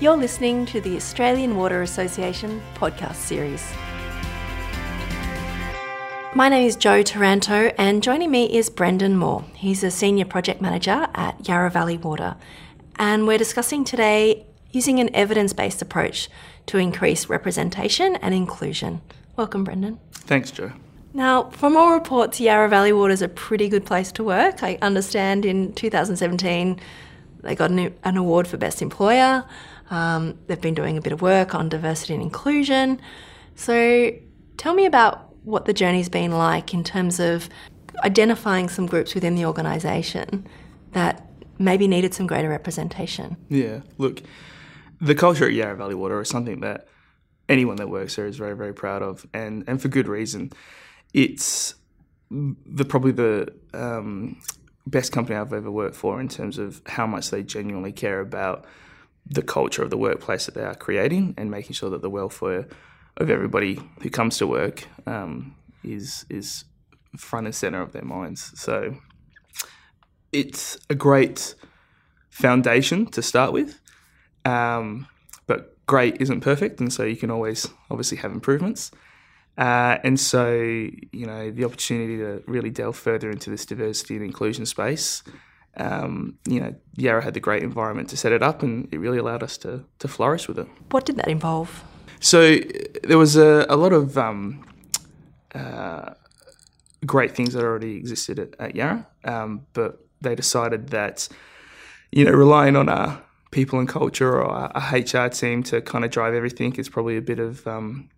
You're listening to the Australian Water Association podcast series. My name is Jo Taranto, and joining me is Brendan Moore. He's a senior project manager at Yarra Valley Water, and we're discussing today using an evidence based approach to increase representation and inclusion. Welcome, Brendan. Thanks, Jo. Now, from all reports, Yarra Valley Water is a pretty good place to work. I understand in 2017 they got an, an award for Best Employer. Um, they've been doing a bit of work on diversity and inclusion. So, tell me about what the journey's been like in terms of identifying some groups within the organisation that maybe needed some greater representation. Yeah, look, the culture at Yarra Valley Water is something that anyone that works there is very, very proud of, and, and for good reason. It's the probably the um, best company I've ever worked for in terms of how much they genuinely care about the culture of the workplace that they are creating and making sure that the welfare of everybody who comes to work um, is is front and center of their minds. So it's a great foundation to start with, um, but great isn't perfect, and so you can always obviously have improvements. Uh, and so, you know, the opportunity to really delve further into this diversity and inclusion space, um, you know, Yarra had the great environment to set it up, and it really allowed us to to flourish with it. What did that involve? So there was a, a lot of um, uh, great things that already existed at, at Yarra, um, but they decided that, you know, relying on our people and culture or our, our HR team to kind of drive everything is probably a bit of um,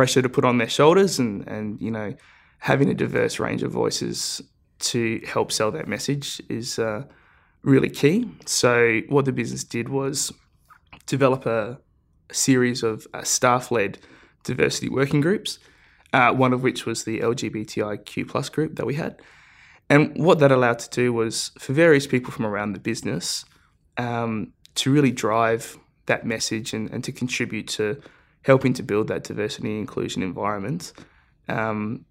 pressure to put on their shoulders and, and you know having a diverse range of voices to help sell that message is uh, really key. So what the business did was develop a, series of uh, staff-led diversity working groups. Uh, one of which was the LGBTIQ plus group that we had, and what that allowed to do was for various people from around the business um, to really drive that message and, and to contribute to helping to build that diversity and inclusion environment. Um,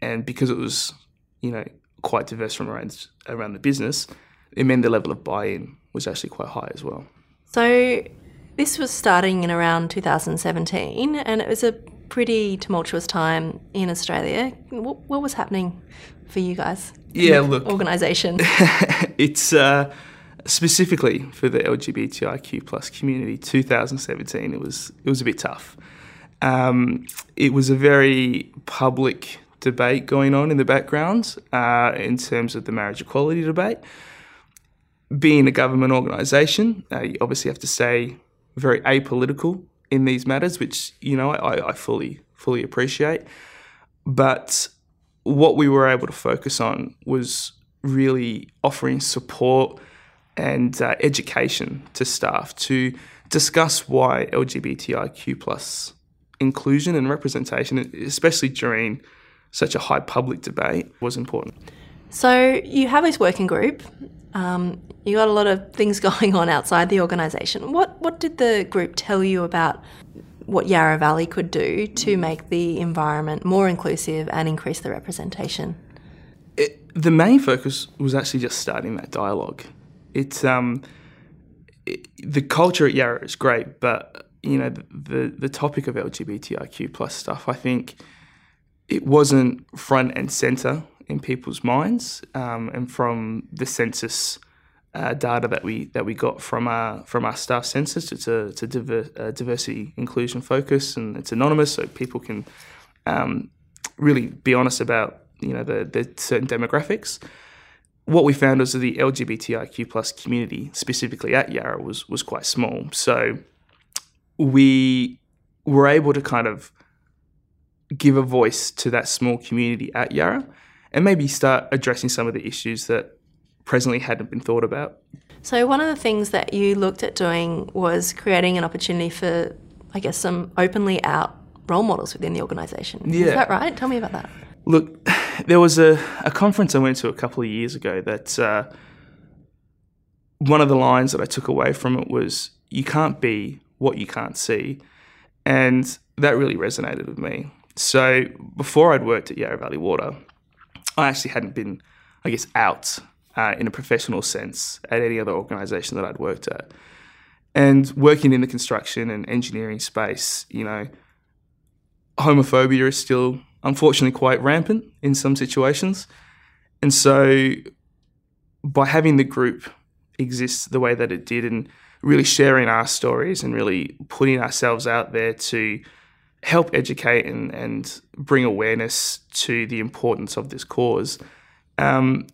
and because it was, you know, quite diverse from around around the business, it meant the level of buy-in was actually quite high as well. So this was starting in around 2017, and it was a pretty tumultuous time in Australia. What, what was happening for you guys? Yeah, look, organisation. it's. Uh, specifically for the LGBTIQ plus community, 2017, it was it was a bit tough. Um, it was a very public debate going on in the background uh, in terms of the marriage equality debate. Being a government organisation, uh, you obviously have to stay very apolitical in these matters, which you know I, I fully fully appreciate. But what we were able to focus on was really offering support and uh, education to staff to discuss why LGBTIQ plus inclusion and representation, especially during such a high public debate, was important. So you have this working group. Um, you got a lot of things going on outside the organisation. What what did the group tell you about what Yarra Valley could do to make the environment more inclusive and increase the representation? It, the main focus was actually just starting that dialogue it's um, it, the culture at Yarra is great, but you know the, the, the topic of LGBTIQ plus stuff. I think it wasn't front and center in people's minds, um, and from the census. Uh, data that we that we got from our from our staff census. It's a, it's a diver, diversity inclusion focus, and it's anonymous, so people can um, really be honest about you know the, the certain demographics what we found was that the LGBTIQ plus community, specifically at Yarra, was was quite small. So we were able to kind of give a voice to that small community at Yarra and maybe start addressing some of the issues that presently hadn't been thought about. So one of the things that you looked at doing was creating an opportunity for, I guess, some openly out role models within the organisation. Yeah. Is that right? Tell me about that. Look, there was a, a conference I went to a couple of years ago that uh, one of the lines that I took away from it was, You can't be what you can't see. And that really resonated with me. So before I'd worked at Yarra Valley Water, I actually hadn't been, I guess, out uh, in a professional sense at any other organisation that I'd worked at. And working in the construction and engineering space, you know, homophobia is still unfortunately quite rampant in some situations. And so by having the group exist the way that it did and really sharing our stories and really putting ourselves out there to help educate and, and bring awareness to the importance of this cause, um,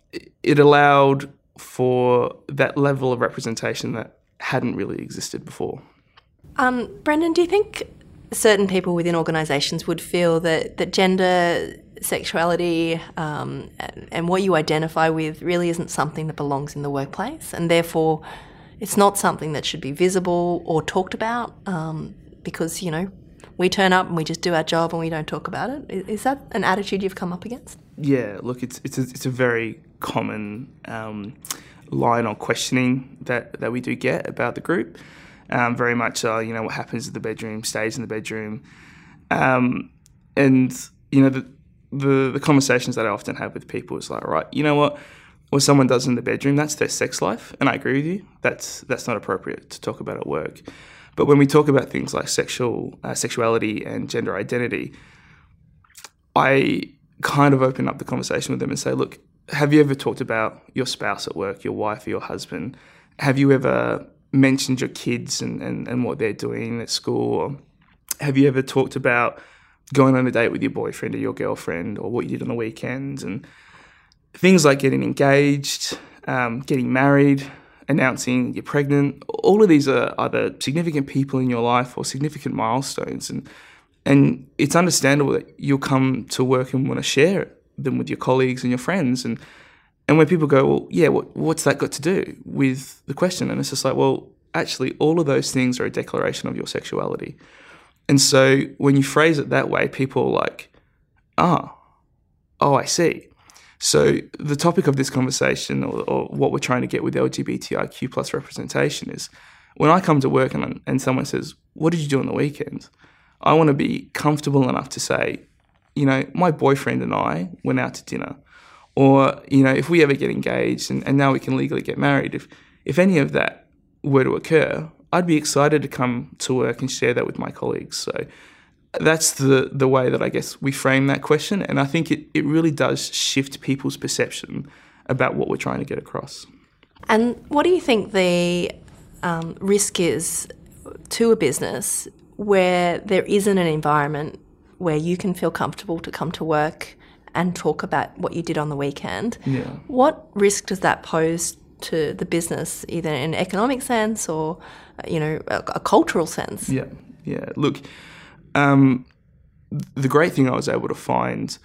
it allowed for that level of representation that hadn't really existed before. Um, Brendan, do you think certain people within organisations would feel that, that gender, sexuality, um, and, what you identify with really isn't something that belongs in the workplace, and therefore it's not something that should be visible or talked about um, because, you know, we turn up and we just do our job and we don't talk about it. Is, is that an attitude you've come up against? Yeah, look, it's it's a, it's a very common um, line or questioning that, that we do get about the group. Um, very much, you know, what happens in the bedroom stays in the bedroom, um, and you know the, the the conversations that I often have with people is like, right, you know what, what someone does in the bedroom, that's their sex life, and I agree with you. That's that's not appropriate to talk about at work. But when we talk about things like sexual uh, sexuality and gender identity, I kind of open up the conversation with them and say, look, have you ever talked about your spouse at work, your wife or your husband? Have you ever mentioned your kids and, and, and what they're doing at school? Or have you ever talked about going on a date with your boyfriend or your girlfriend or what you did on the weekends? And things like getting engaged, um, getting married, announcing you're pregnant. All of these are either significant people in your life or significant milestones. And, and it's understandable that you'll come to work and want to share them with your colleagues and your friends. And and when people go, well, yeah, what, what's that got to do with the question? And it's just like, well, actually, all of those things are a declaration of your sexuality. And so when you phrase it that way, people are like, ah, oh, I see. So the topic of this conversation, or, or, what we're trying to get with LGBTIQ plus representation, is when I come to work and, and someone says, "What did you do on the weekend?" I want to be comfortable enough to say, you know, my boyfriend and I went out to dinner. Or, you know, if we ever get engaged and, and now we can legally get married, if, if any of that were to occur, I'd be excited to come to work and share that with my colleagues. So that's the, the way that I guess we frame that question. And I think it, it really does shift people's perception about what we're trying to get across. And what do you think the um, risk is to a business where there isn't an environment where you can feel comfortable to come to work and talk about what you did on the weekend. Yeah. What risk does that pose to the business, either in an economic sense or, you know, a, a cultural sense? Yeah, yeah. Look, um, the great thing I was able to find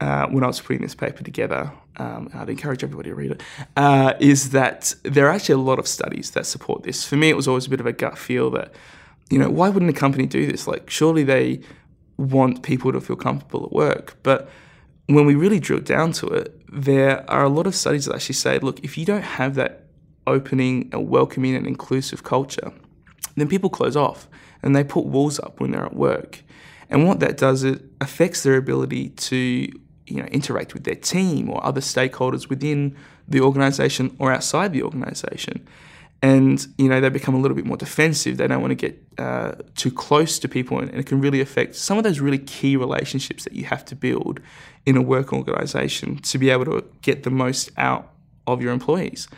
uh, when I was putting this paper together, um, I'd encourage everybody to read it, uh, is that there are actually a lot of studies that support this. For me, it was always a bit of a gut feel that, you know, why wouldn't a company do this? Like, surely they want people to feel comfortable at work. But when we really drill down to it, there are a lot of studies that actually say, look, if you don't have that opening and welcoming and inclusive culture, then people close off and they put walls up when they're at work. And what that does, it affects their ability to you know, interact with their team or other stakeholders within the organization or outside the organization and you know they become a little bit more defensive. They don't want to get uh, too close to people, and, it can really affect some of those really key relationships that you have to build in a work organisation to be able to get the most out of your employees.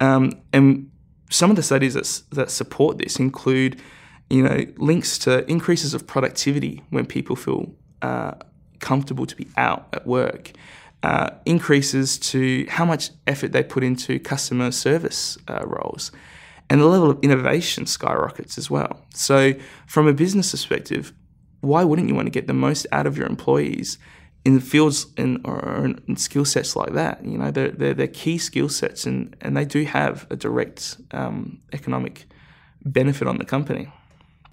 Um, and some of the studies that, that support this include, you know, links to increases of productivity when people feel uh, comfortable to be out at work. Uh, increases to how much effort they put into customer service uh, roles. And the level of innovation skyrockets as well. So, from a business perspective, why wouldn't you want to get the most out of your employees in fields in, or in skill sets like that? You know, they're, they're, they're key skill sets and, and they do have a direct um, economic benefit on the company.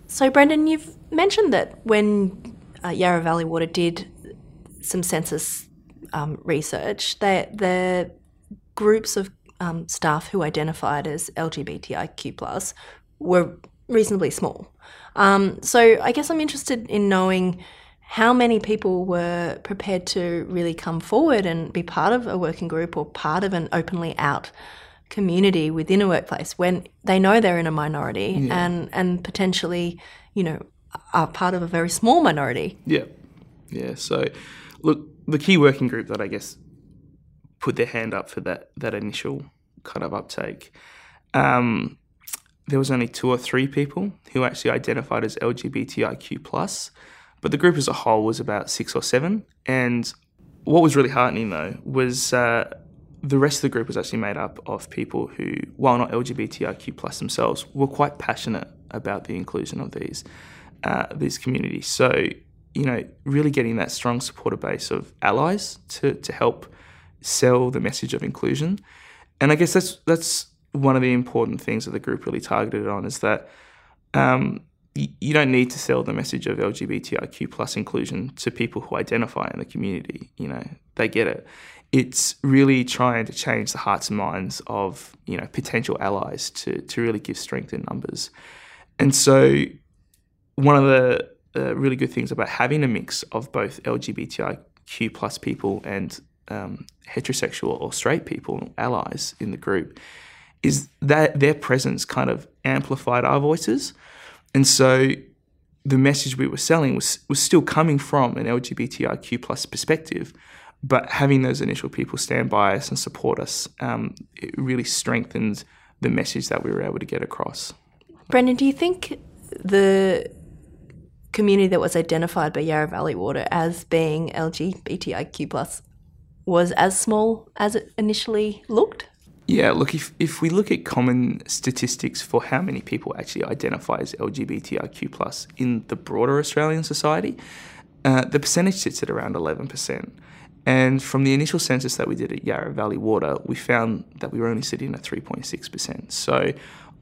So, Brendan, you've mentioned that when uh, Yarra Valley Water did some census um, research that the groups of um, staff who identified as LGBTIQ plus were reasonably small. Um, so I guess I'm interested in knowing how many people were prepared to really come forward and be part of a working group or part of an openly out community within a workplace when they know they're in a minority and and potentially, you know, are part of a very small minority. Yeah, yeah. So, look, the key working group that I guess put their hand up for that that initial kind of uptake. Um, there was only two or three people who actually identified as LGBTIQ plus, but the group as a whole was about six or seven. And what was really heartening though was uh, the rest of the group was actually made up of people who, while not LGBTIQ plus themselves, were quite passionate about the inclusion of these uh, these communities. So you know, really getting that strong supporter base of allies to to help sell the message of inclusion. And I guess that's that's one of the important things that the group really targeted on is that um, you don't need to sell the message of LGBTIQ plus inclusion to people who identify in the community. You know, they get it. It's really trying to change the hearts and minds of you know potential allies to to really give strength in numbers. And so, one of the uh, really good things about having a mix of both LGBTIQ plus people and um, heterosexual or straight people, allies in the group, is that their presence kind of amplified our voices. And so the message we were selling was, was still coming from an LGBTIQ plus perspective, but having those initial people stand by us and support us, um, it really strengthened the message that we were able to get across. Brendan, do you think the community that was identified by Yarra Valley Water as being LGBTIQ plus was as small as it initially looked? Yeah, look, if, if we look at common statistics for how many people actually identify as LGBTIQ plus in the broader Australian society, uh, the percentage sits at around 11%. And from the initial census that we did at Yarra Valley Water, we found that we were only sitting at 3.6%. So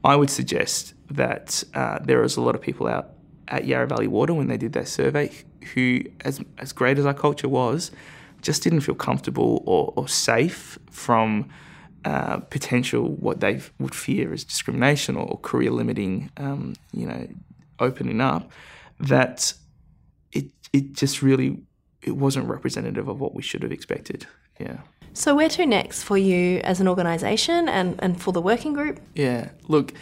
I would suggest that uh, there is a lot of people out at Yarra Valley Water when they did their survey who, as, as great as our culture was, just didn't feel comfortable or, or safe from uh, potential what they would fear as discrimination or career limiting, um, you know, opening up, that it it just really it wasn't representative of what we should have expected. Yeah. So where to next for you as an organisation and, and for the working group? Yeah. Look,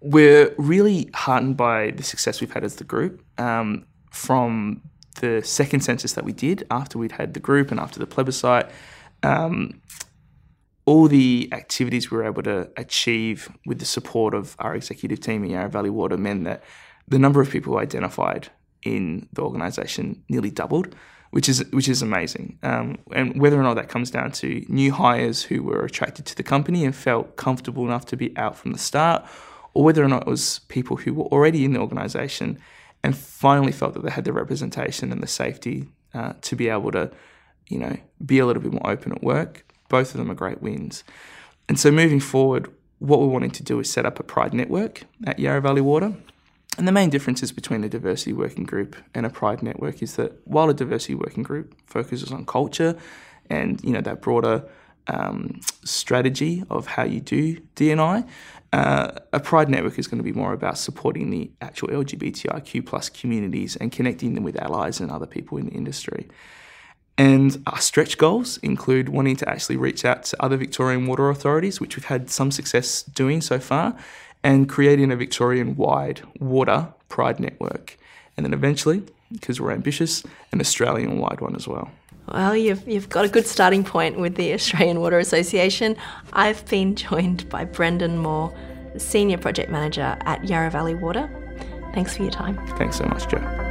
we're really heartened by the success we've had as the group. Um, from the second census that we did after we'd had the group and after the plebiscite, um, all the activities we were able to achieve with the support of our executive team in Yarra Valley Water meant that the number of people identified in the organisation nearly doubled, which is which is amazing. Um, and whether or not that comes down to new hires who were attracted to the company and felt comfortable enough to be out from the start, or whether or not it was people who were already in the organisation and finally felt that they had the representation and the safety uh, to be able to, you know, be a little bit more open at work. Both of them are great wins. And so moving forward, what we're wanting to do is set up a Pride network at Yarra Valley Water. And the main differences between a diversity working group and a Pride network is that while a diversity working group focuses on culture and you know that broader um, strategy of how you do DNI, uh, a Pride network is going to be more about supporting the actual LGBTIQ plus communities and connecting them with allies and other people in the industry. And our stretch goals include wanting to actually reach out to other Victorian water authorities, which we've had some success doing so far, and creating a Victorian wide water pride network. And then eventually, because we're ambitious, an Australian wide one as well. Well, you've, you've got a good starting point with the Australian Water Association. I've been joined by Brendan Moore, Senior Project Manager at Yarra Valley Water. Thanks for your time. Thanks so much, Jo.